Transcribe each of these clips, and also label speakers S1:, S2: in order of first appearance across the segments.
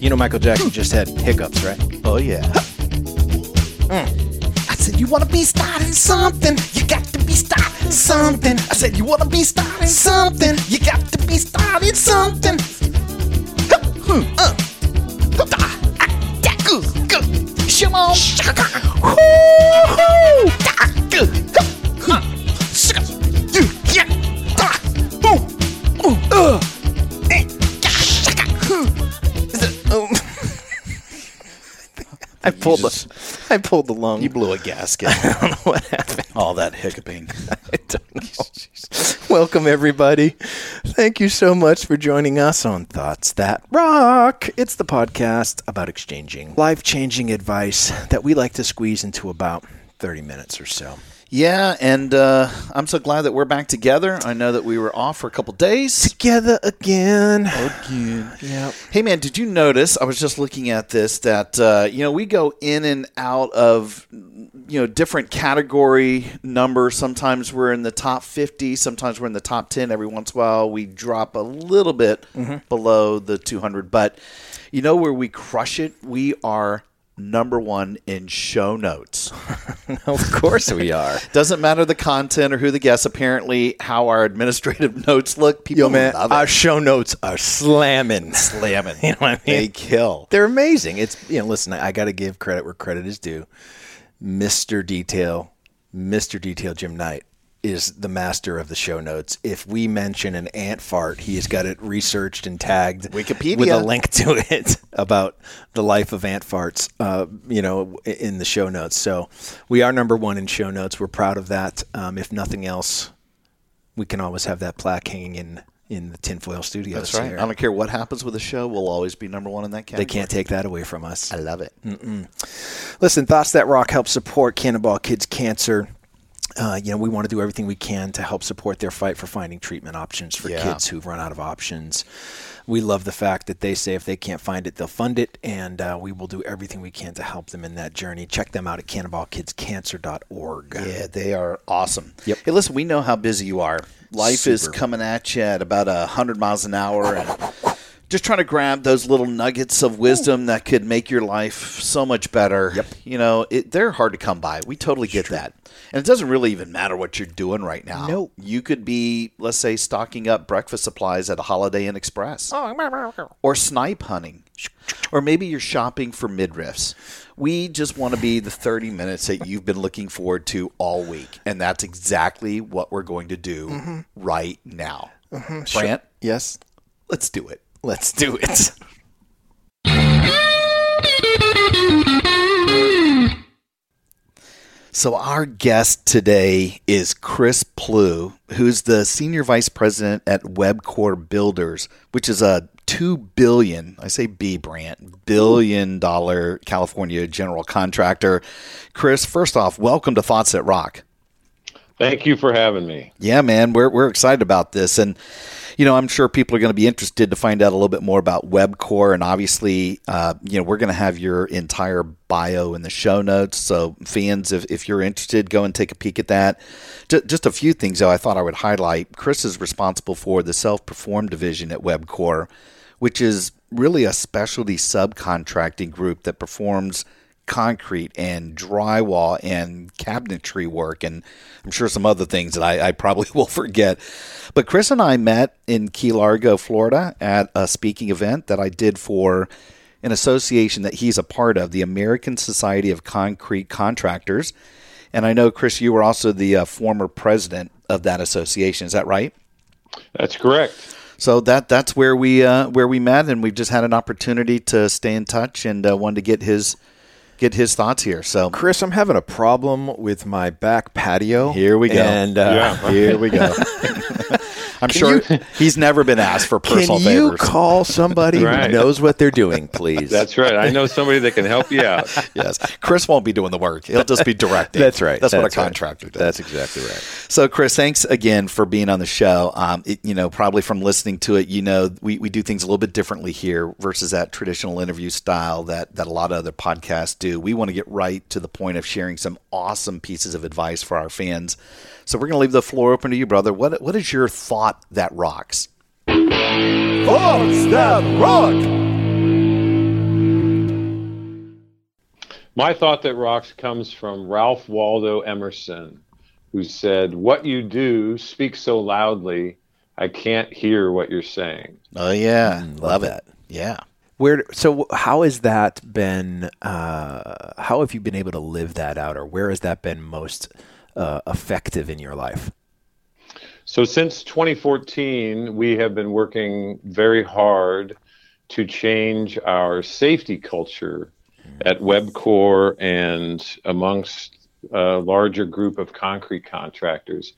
S1: You know Michael Jackson just had hiccups, right?
S2: Oh yeah.
S1: I said, you want to be starting something. You got to be starting something. I said, you want to be starting something. You got to be starting something. Hmm, uh. Ah, goo. Shimon. I pulled the, I pulled the lung.
S2: You blew a gasket.
S1: I don't know what happened.
S2: All that hiccuping.
S1: I don't know. Welcome, everybody. Thank you so much for joining us on Thoughts That Rock. It's the podcast about exchanging life changing advice that we like to squeeze into about 30 minutes or so.
S2: Yeah, and uh, I'm so glad that we're back together. I know that we were off for a couple days.
S1: Together again.
S2: Again.
S1: Yep.
S2: Hey man, did you notice? I was just looking at this that uh, you know we go in and out of you know different category numbers. Sometimes we're in the top 50, sometimes we're in the top 10. Every once in a while, we drop a little bit below the 200. But you know where we crush it? We are number one in show notes.
S1: Of course we are.
S2: Doesn't matter the content or who the guest. Apparently, how our administrative notes look, people
S1: Yo, man,
S2: love it.
S1: our show notes are slamming.
S2: slamming.
S1: You know what I mean?
S2: They kill.
S1: They're amazing. It's you know, listen, I, I got to give credit where credit is due. Mr. Detail, Mr. Detail Jim Knight is the master of the show notes. If we mention an ant fart, he has got it researched and tagged
S2: Wikipedia.
S1: with a link to it about the life of ant farts, uh, you know, in the show notes. So we are number one in show notes. We're proud of that. Um, if nothing else, we can always have that plaque hanging in in the tinfoil studios.
S2: That's right.
S1: here.
S2: I don't care what happens with the show. We'll always be number one in that category.
S1: They can't take that away from us.
S2: I love it.
S1: Listen, Thoughts That Rock help support Cannonball Kids Cancer. Uh, you know, we want to do everything we can to help support their fight for finding treatment options for
S2: Yeah.
S1: kids who've run out of options. We love the fact that they say if they can't find it, they'll fund it, and uh, we will do everything we can to help them in that journey. Check them out at cannonballkidscancer.org.
S2: Yeah, they are awesome.
S1: Yep.
S2: Hey, listen, we know how busy you are. Life is coming at you at about a hundred miles an hour, and just trying to grab those little nuggets of wisdom that could make your life so much better.
S1: Yep.
S2: You know, it, they're hard to come by. We totally get that, and it doesn't really even matter what you're doing right now.
S1: Nope.
S2: You could be, let's say, stocking up breakfast supplies at a Holiday Inn Express. or snipe hunting, or maybe you're shopping for midriffs. We just want to be the 30 minutes that you've been looking forward to all week, and that's exactly what we're going to do right now. Brant,
S1: Yes,
S2: let's do it.
S1: Let's do it.
S2: So, our guest today is Chris Plue, who's the senior vice president at Webcor Builders, which is a two billion, I say B brand, billion dollar California general contractor. Chris, first off, welcome to Thoughts That Rock.
S3: Thank you for having me.
S2: Yeah, man, we're we're excited about this, and you know, I'm sure people are going to be interested to find out a little bit more about Webcor, and obviously, uh, you know, we're going to have your entire bio in the show notes. So, fans, if if you're interested, go and take a peek at that. Ju- Just a few things, though, I thought I would highlight. Chris is responsible for the self-perform division at Webcor, which is really a specialty subcontracting group that performs concrete and drywall and cabinetry work and I'm sure some other things that I, I probably will forget. But Chris and I met in Key Largo, Florida at a speaking event that I did for an association that he's a part of, the American Society of Concrete Contractors. And I know, Chris, you were also the uh, former president of that association. Is that right?
S3: That's correct.
S2: So that that's where we uh, where we met, and we've just had an opportunity to stay in touch and uh, wanted to get his get his thoughts here. So
S1: Chris, I'm having a problem with my back patio.
S2: Here we go.
S1: And uh,
S3: Yeah.
S2: here we go. I'm sure he's never been asked for personal
S1: Can you
S2: favors.
S1: call somebody
S3: Right.
S1: who knows what they're doing, please?
S3: That's right. I know somebody that can help you out.
S2: yes, Chris won't be doing the work. He'll just be directing.
S1: That's right.
S2: That's, what a
S1: right.
S2: contractor does.
S1: That's exactly right.
S2: So, Chris, thanks again for being on the show. Um, it, you know, probably from listening to it, you know, we, we do things a little bit differently here versus that traditional interview style that, that a lot of other podcasts do. We want to get right to the point of sharing some awesome pieces of advice for our fans. So, we're going to leave the floor open to you, brother. What What is your thought that rocks?
S1: Thoughts that rock.
S3: My thought that rocks comes from Ralph Waldo Emerson, who said, What you do speaks so loudly, I can't hear what you're saying.
S2: Oh, yeah.
S1: Mm, love
S2: love
S1: that.
S2: it. Yeah.
S1: Where so how has that been? Uh, how have you been able to live that out, or where has that been most uh, effective in your life?
S3: So, since 2014, we have been working very hard to change our safety culture at Webcor and amongst a larger group of concrete contractors.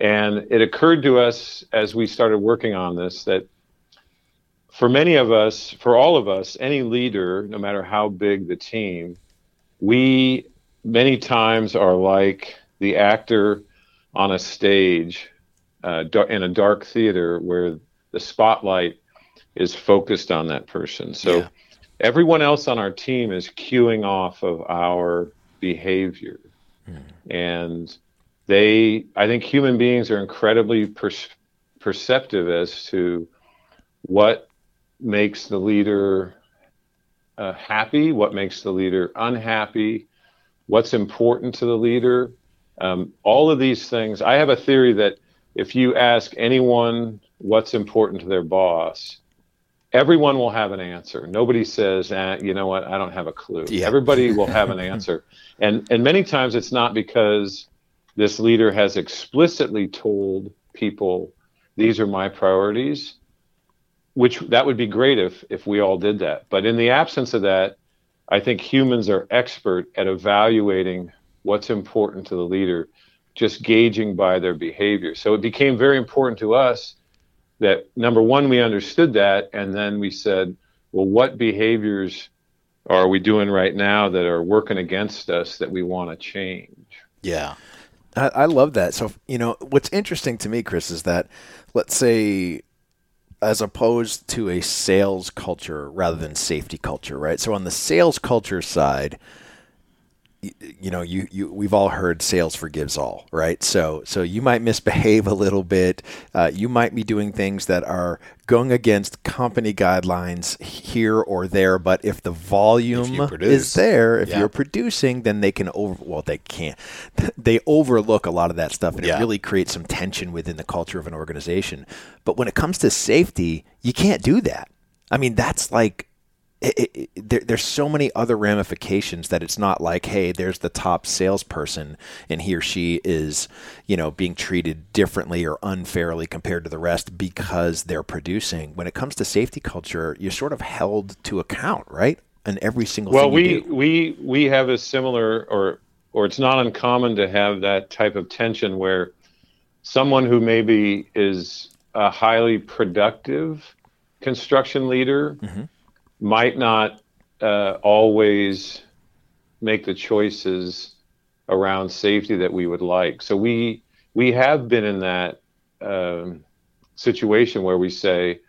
S3: And it occurred to us as we started working on this that for many of us, for all of us, any leader, no matter how big the team, we many times are like the actor on a stage uh, in a dark theater where the spotlight is focused on that person. So
S2: Yeah.
S3: everyone else on our team is cueing off of our behavior. And they, I think human beings are incredibly per- perceptive as to what makes the leader uh, happy, what makes the leader unhappy, what's important to the leader. Um, all of these things. I have a theory that if you ask anyone what's important to their boss, everyone will have an answer. Nobody says, eh, "You know what? I don't have a clue."
S2: Yeah.
S3: Everybody will have an answer, and and many times it's not because this leader has explicitly told people these are my priorities which that would be great if if we all did that but in the absence of that i think humans are expert at evaluating what's important to the leader just gauging by their behavior so it became very important to us that number one we understood that and then we said well what behaviors are we doing right now that are working against us that we want to change
S2: Yeah.
S1: I, I love that. So, you know, what's interesting to me, Chris, is that let's say, as opposed to a sales culture rather than safety culture, right? So, on the sales culture side, you know, you, you we've all heard sales forgives all, right? So so you might misbehave a little bit. Uh, you might be doing things that are going against company guidelines here or there. But if the volume
S2: you
S1: is there, if
S2: Yeah.
S1: you're producing, then they can over. Well, they can't. They overlook a lot of that stuff, and
S2: Yeah.
S1: it really creates some tension within the culture of an organization. But when it comes to safety, you can't do that. I mean, that's like it, it, there, there's so many other ramifications that it's not like, hey, there's the top salesperson and he or she is, you know, being treated differently or unfairly compared to the rest because they're producing. When it comes to safety culture, you're sort of held to account, right? And every single
S3: well
S1: thing
S3: we
S1: do.
S3: we we have a similar or or it's not uncommon to have that type of tension where someone who maybe is a highly productive construction leader mm-hmm. Might not uh, always make the choices around safety that we would like so we we have been in that um, situation where we say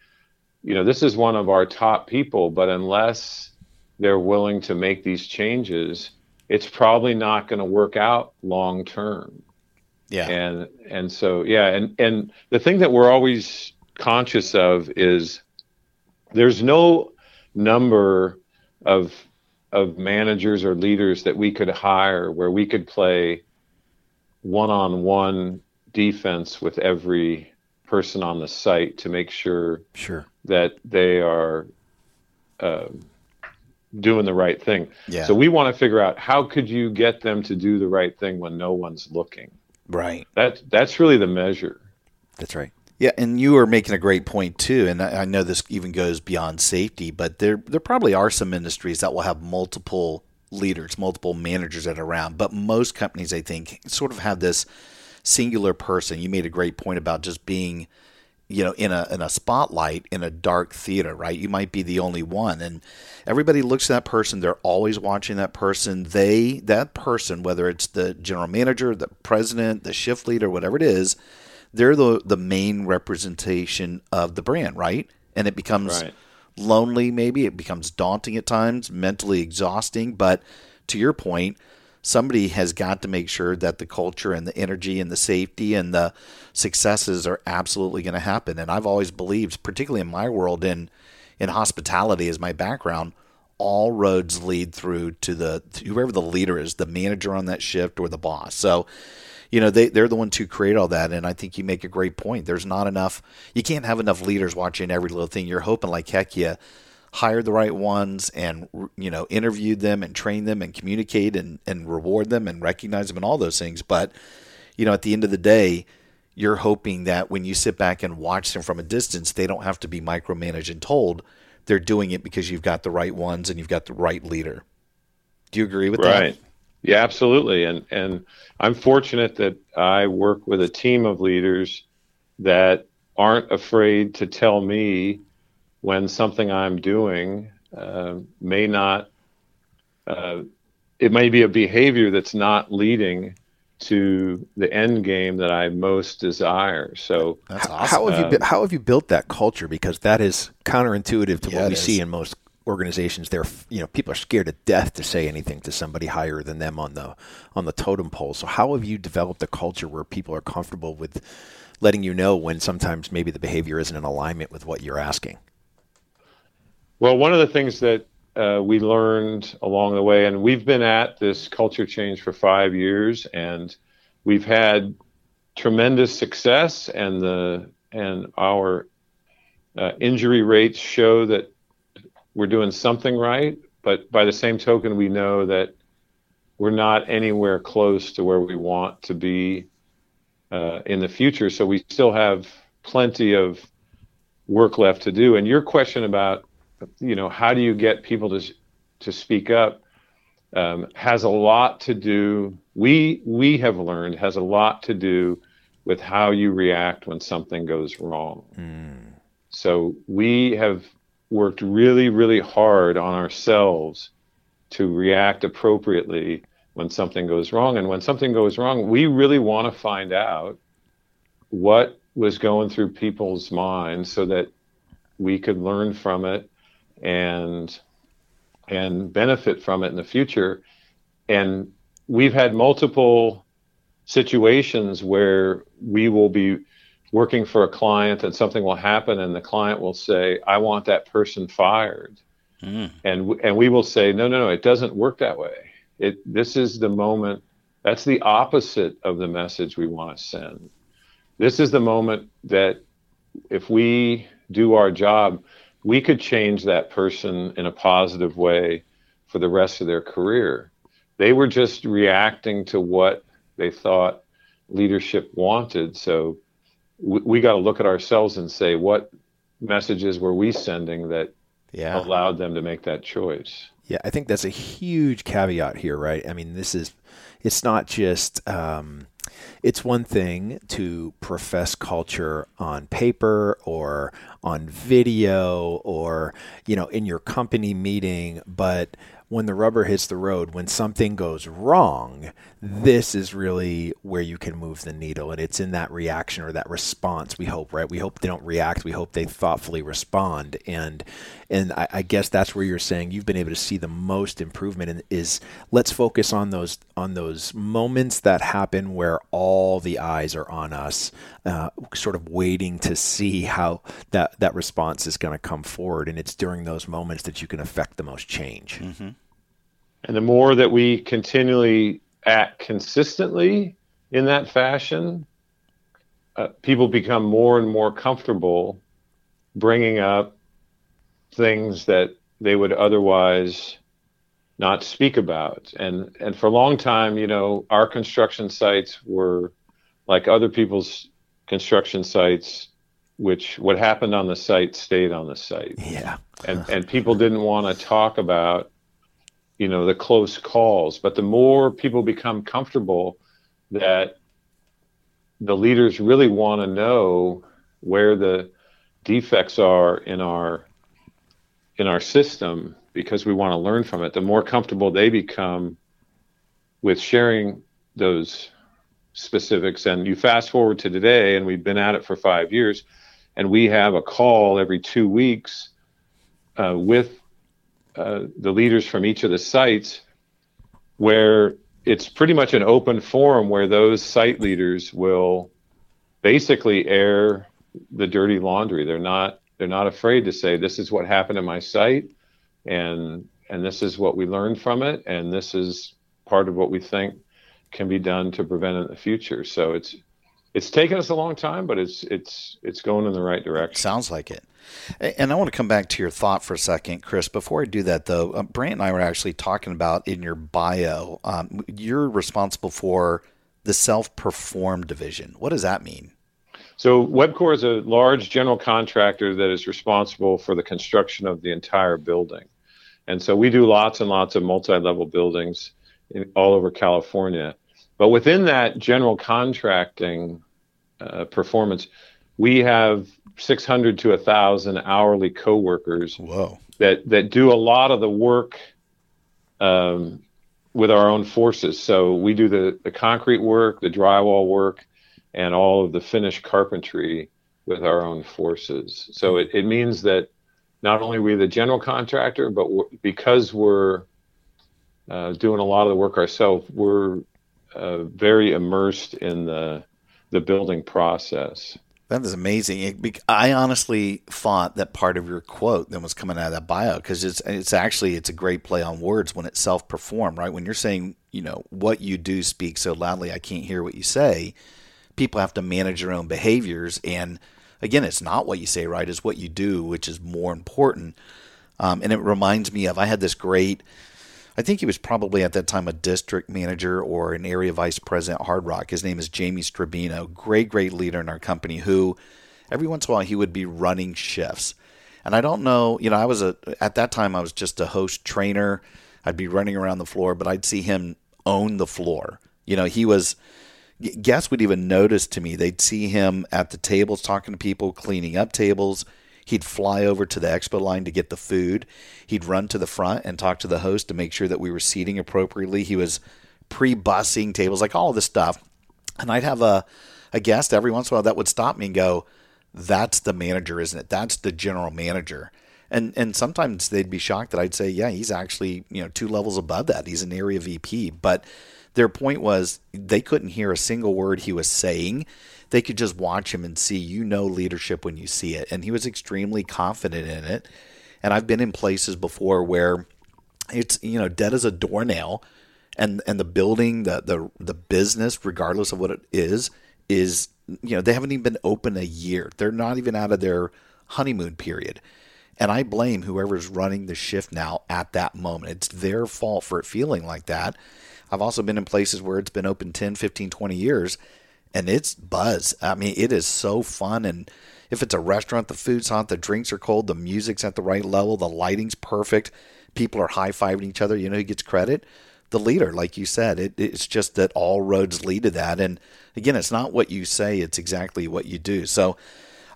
S3: you know this is one of our top people but unless they're willing to make these changes, it's probably not going to work out long term.
S2: Yeah.
S3: And and so yeah, and and the thing that we're always conscious of is there's no number of of managers or leaders that we could hire where we could play one-on-one defense with every person on the site to make sure
S1: Sure.
S3: that they are um doing the right thing.
S2: Yeah.
S3: So we want to figure out how could you get them to do the right thing when no one's looking.
S2: Right.
S3: That that's really the measure.
S1: That's right.
S2: Yeah, and you are making a great point too, and I know this even goes beyond safety, but there there probably are some industries that will have multiple leaders, multiple managers that are around, but most companies, I think, sort of have this singular person. You made a great point about just being you know in a in a spotlight in a dark theater right? You might be the only one and everybody looks at that person. They're always watching that person. They that person whether it's the general manager the president the shift leader whatever it is they're the the main representation of the brand right? And it becomes
S3: Right.
S2: lonely maybe. It becomes daunting at times mentally exhausting. But to your point somebody has got to make sure that the culture and the energy and the safety and the successes are absolutely going to happen. And i've always believed particularly in my world in in hospitality as my background all roads lead through to the to whoever the leader is the manager on that shift or the boss. So you know they, they're the ones who create all that and i think you make a great point. There's not enough you can't have enough leaders watching every little thing. You're hoping like heck you hired the right ones and you know interviewed them and trained them and communicate and, and reward them and recognize them and all those things. But you know at the end of the day you're hoping that when you sit back and watch them from a distance they don't have to be micromanaged and told. They're doing it because you've got the right ones and you've got the right leader. Do you agree with that?
S3: Right. Yeah, absolutely. And and I'm fortunate that I work with a team of leaders that aren't afraid to tell me when something I'm doing uh, may not. Uh, it may be a behavior that's not leading to the end game that I most desire. So
S2: that's
S1: How-
S2: awesome
S1: How have you bu- how have you built that culture? Because that is counterintuitive to
S2: Yeah,
S1: what we
S2: it
S1: see in most organizations. They're you know people are scared to death to say anything to somebody higher than them on the on the totem pole. So how have you developed a culture where people are comfortable with letting you know when sometimes maybe the behavior isn't in alignment with what you're asking?
S3: Well, one of the things that uh, we learned along the way, and we've been at this culture change for five years, and we've had tremendous success, and the and our uh, injury rates show that we're doing something right. But by the same token, we know that we're not anywhere close to where we want to be uh, in the future. So we still have plenty of work left to do. And your question about you know how do you get people to to speak up um, has a lot to do we we have learned has a lot to do with how you react when something goes wrong so we have worked really really hard on ourselves to react appropriately when something goes wrong. And when something goes wrong we really want to find out what was going through people's minds so that we could learn from it and and benefit from it in the future. And we've had multiple situations where we will be working for a client and something will happen and the client will say i want that person fired mm. and and we will say no no no it doesn't work that way it this is the moment that's the opposite of the message we want to send this is the moment that if we do our job we could change that person in a positive way for the rest of their career. They were just reacting to what they thought leadership wanted. So we, we got to look at ourselves and say, what messages were we sending that
S2: yeah
S3: allowed them to make that choice?
S1: Yeah, I think that's a huge caveat here, right? I mean, this is, it's not just, um, it's one thing to profess culture on paper or on video or, you know, in your company meeting, but when the rubber hits the road, when something goes wrong, this is really where you can move the needle. And it's in that reaction or that response, we hope, right? We hope they don't react. We hope they thoughtfully respond. And and I, I guess that's where you're saying you've been able to see the most improvement in, is let's focus on those on those moments that happen where all the eyes are on us, uh, sort of waiting to see how that, that response is going to come forward. And it's during those moments that you can affect the most change.
S3: And the more that we continually act consistently in that fashion, uh, people become more and more comfortable bringing up things that they would otherwise not speak about. And and for a long time, you know, our construction sites were like other people's construction sites, which what happened on the site stayed on the site
S1: Yeah.
S3: and and people didn't want to talk about you know the close calls but the more people become comfortable that the leaders really want to know where the defects are in our in our system because we want to learn from it, the more comfortable they become with sharing those specifics. And you fast forward to today, and we've been at it for five years, and we have a call every two weeks uh, with uh, the leaders from each of the sites where it's pretty much an open forum where those site leaders will basically air the dirty laundry. They're not they're not afraid to say this is what happened in my site and and this is what we learned from it and this is part of what we think can be done to prevent it in the future. So it's it's taken us a long time, but it's it's it's going in the right direction.
S2: Sounds like it. And I want to come back to your thought for a second, Chris. Before I do that, though, uh, Brant and I were actually talking about in your bio, um, you're responsible for the self perform division. What does that mean?
S3: So Webcor is a large general contractor that is responsible for the construction of the entire building. And so we do lots and lots of multi-level buildings in, all over California. But within that general contracting uh, performance, we have 600 to 1,000 hourly coworkers
S2: Whoa.
S3: that that do a lot of the work um, with our own forces. So we do the the concrete work, the drywall work, and all of the finished carpentry with our own forces. So it, it means that not only are we the general contractor, but we're, because we're uh, doing a lot of the work ourselves, we're uh, very immersed in the the building process.
S2: That is amazing. I honestly thought that part of your quote that was coming out of that bio because it's it's actually it's a great play on words when it's self perform right when you're saying you know what you do speaks so loudly I can't hear what you say. People have to manage their own behaviors and again it's not what you say right it's what you do which is more important. Um, and it reminds me of I had this great I think he was probably at that time a district manager or an area vice president at Hard Rock. His name is Jamie Strobino, great, great leader in our company who every once in a while he would be running shifts. And I don't know, you know, I was a, at that time I was just a host trainer. I'd be running around the floor, but I'd see him own the floor. You know, he was, guests would even notice to me, they'd see him at the tables talking to people, cleaning up tables. He'd fly over to the expo line to get the food. He'd run to the front and talk to the host to make sure that we were seating appropriately. He was pre-bussing tables, like all of this stuff. And I'd have a, a guest every once in a while that would stop me and go, That's the manager, isn't it? That's the general manager. And and sometimes they'd be shocked that I'd say, Yeah, he's actually, you know, two levels above that. He's an area VP. But their point was they couldn't hear a single word he was saying. They could just watch him and see you know leadership when you see it. And he was extremely confident in it. And i've been in places before where it's you know dead as a doornail and and the building the the the business regardless of what it is is you know they haven't even been open a year. They're not even out of their honeymoon period. And i blame whoever's running the shift now at that moment. It's their fault for it feeling like that i've also been in places where it's been open 10 15 20 years and it's buzz. I mean, it is so fun. And if it's a restaurant, the food's hot, the drinks are cold, the music's at the right level, the lighting's perfect, people are high fiving each other. You know who gets credit? The leader, like you said. It, it's just that all roads lead to that. And again, it's not what you say, it's exactly what you do. So,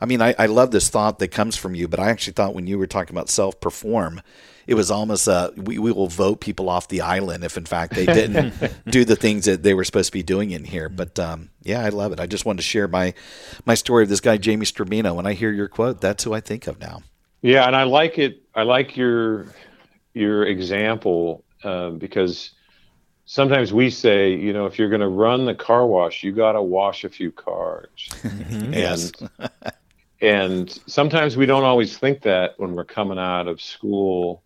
S2: I mean, I, I love this thought that comes from you, but I actually thought when you were talking about self perform, it was almost uh, we, we will vote people off the island if in fact they didn't do the things that they were supposed to be doing in here. But um, yeah, I love it. I just wanted to share my my story of this guy Jamie Strobino. When I hear your quote, that's who I think of now.
S3: Yeah, and I like it. I like your your example uh, because sometimes we say, you know, if you're going to run the car wash, you got to wash a few cars.
S2: yes.
S3: and and sometimes we don't always think that when we're coming out of school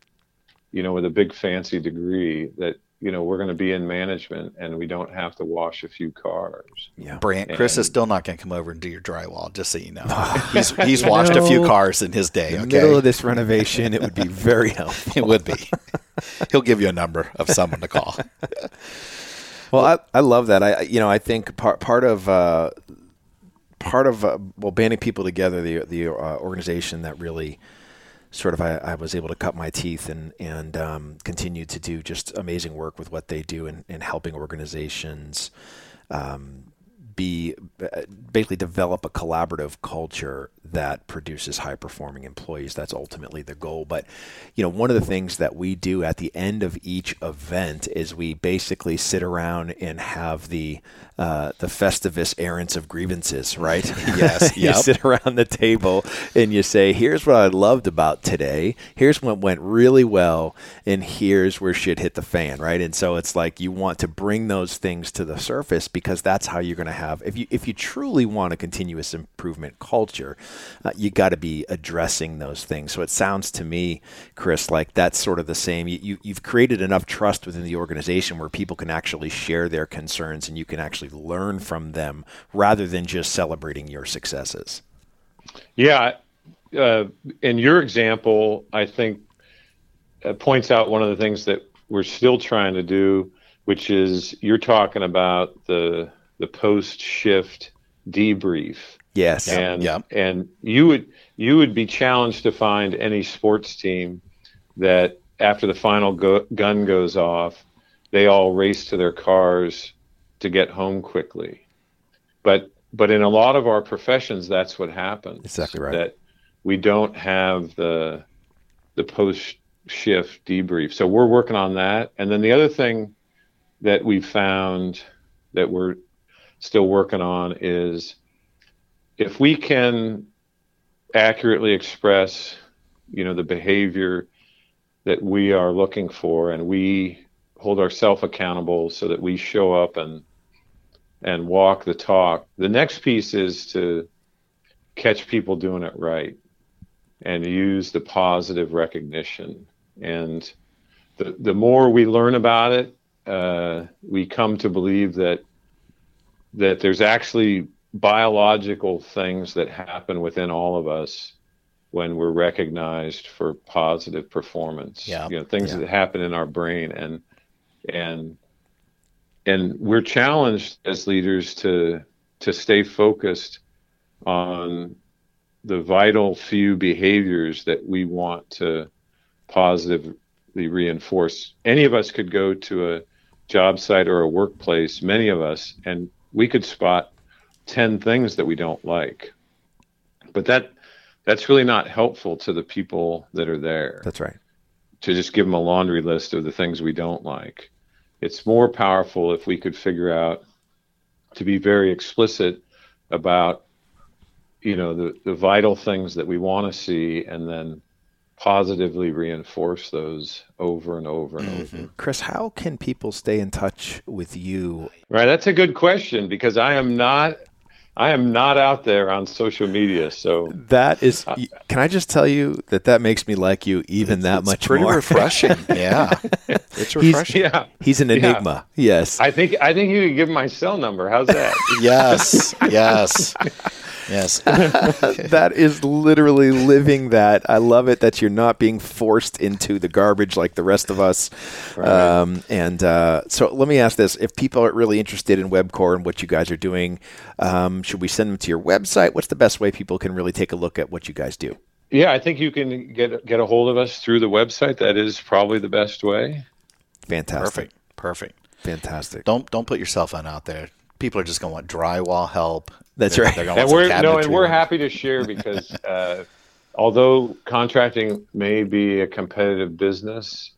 S3: you know, with a big fancy degree that you know we're going to be in management and we don't have to wash a few cars.
S2: Yeah, Brant, Chris is still not going to come over and do your drywall, just so you know. he's he's washed a few cars in his day.
S1: In
S2: the
S1: okay? middle of this renovation, it would be very helpful.
S2: it would be. He'll give you a number of someone to call.
S1: well, I, I love that. I you know I think part part of uh, part of uh, well banding people together the the uh, organization that really sort of I, I, was able to cut my teeth and and um, continue to do just amazing work with what they do in, in helping organizations um, be uh, basically develop a collaborative culture that produces high performing employees. That's ultimately the goal. But, you know, one of the things that we do at the end of each event is we basically sit around and have the uh, the Festivus errands of grievances, right?
S2: Yes.
S1: you sit around the table and you say, "Here's what I loved about today. Here's what went really well, and here's where shit hit the fan." Right? And so it's like you want to bring those things to the surface because that's how you're going to have if you if you truly want a continuous improvement culture, uh, you got to be addressing those things. So it sounds to me, Chris, like that's sort of the same. You, you you've created enough trust within the organization where people can actually share their concerns and you can actually learn from them rather than just celebrating your successes.
S3: Yeah, uh, in your example, I think uh, points out one of the things that we're still trying to do, which is you're talking about the the post shift debrief,
S1: Yes.
S3: and
S2: Yep.
S3: and you would you would be challenged to find any sports team that after the final go- gun goes off, they all race to their cars to get home quickly. But but in a lot of our professions, that's what happens.
S1: Exactly right.
S3: That we don't have the the post shift debrief. So we're working on that. And then the other thing that we found that we're still working on is if we can accurately express, you know, the behavior that we are looking for and we hold ourselves accountable so that we show up and and walk the talk. The next piece is to catch people doing it right and use the positive recognition. And the the more we learn about it, uh, we come to believe that that there's actually biological things that happen within all of us when we're recognized for positive performance.
S2: Yeah.
S3: You know, things
S1: Yeah.
S3: that happen in our brain and and and we're challenged as leaders to to stay focused on the vital few behaviors that we want to positively reinforce. Any of us could go to a job site or a workplace, many of us, and we could spot 10 things that we don't like. But that that's really not helpful to the people that are there
S1: That's right.
S3: to just give them a laundry list of the things we don't like. It's more powerful if we could figure out to be very explicit about, you know, the, the vital things that we want to see and then positively reinforce those over and over and mm-hmm. over.
S1: Chris, how can people stay in touch with you?
S3: Right. That's a good question because I am not I am not out there on social media. So
S1: That is, can I just tell you that that makes me like you even that
S2: it's
S1: much
S2: pretty
S1: more?
S2: refreshing. yeah, it's
S1: He's-
S2: refreshing.
S3: yeah.
S1: He's an
S3: Yeah.
S1: enigma. Yes.
S3: I think I think you could give my cell number. How's that?
S2: Yes, yes, yes.
S1: that is literally living that. I love it that you're not being forced into the garbage like the rest of us. Um, and uh, so let me ask this: If people are really interested in Webcor and what you guys are doing, um, should we send them to your website? What's the best way people can really take a look at what you guys do?
S3: Yeah, I think you can get get a hold of us through the website. That is probably the best way.
S1: Fantastic.
S2: Perfect, perfect.
S1: Fantastic.
S2: Don't don't put your cell phone out there. People are just going to want drywall help.
S1: That's
S2: They're-
S1: right.
S2: They're gonna
S3: And we're no, and we're happy to share because uh, although contracting may be a competitive business,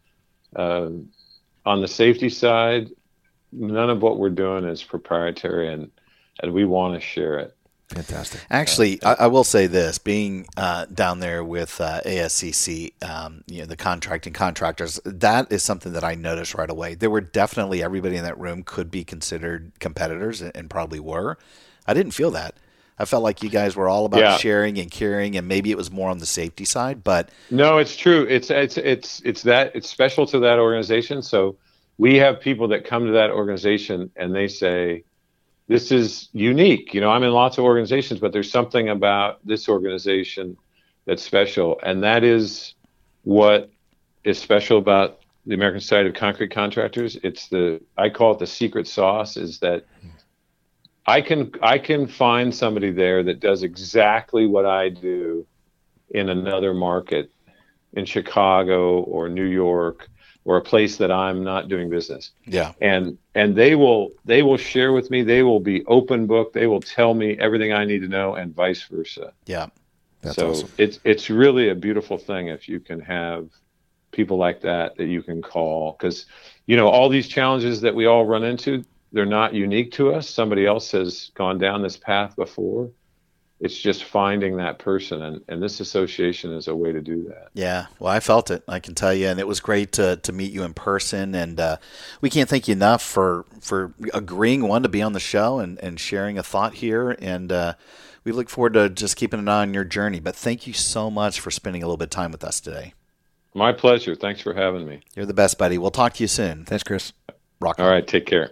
S3: um, on the safety side, none of what we're doing is proprietary, and and we want to share it.
S1: Fantastic.
S2: Actually, I, I will say this: being uh, down there with uh, ASCC, um, you know, the contracting contractors, that is something that I noticed right away. There were definitely everybody in that room could be considered competitors, and, and probably were. I didn't feel that. I felt like you guys were all about
S3: Yeah.
S2: sharing and caring, and maybe it was more on the safety side. But
S3: No, it's true. It's it's it's it's that it's special to that organization. So we have people that come to that organization and they say, "This is unique." You know, I'm in lots of organizations, but there's something about this organization that's special, and that is what is special about the American Society of Concrete Contractors. It's the I call it the secret sauce. Is that I can I can find somebody there that does exactly what I do in another market in Chicago or New York or a place that I'm not doing business.
S2: Yeah.
S3: And and they will they will share with me. They will be open book. They will tell me everything I need to know, and vice versa.
S2: Yeah.
S1: That's
S3: so
S1: awesome.
S3: it's it's really a beautiful thing if you can have people like that that you can call because you know all these challenges that we all run into they're not unique to us somebody else has gone down this path before it's just finding that person and, and this association is a way to do that
S2: Yeah, well, I felt it. I can tell you, and it was great to, to meet you in person. And uh, we can't thank you enough for for agreeing one to be on the show and, and sharing a thought here. And uh, we look forward to just keeping an eye on your journey. But thank you so much for spending a little bit of time with us today.
S3: my pleasure thanks for having me
S2: You're the best, buddy. We'll talk to you soon.
S1: Thanks, Chris.
S2: Rock.
S3: all right take care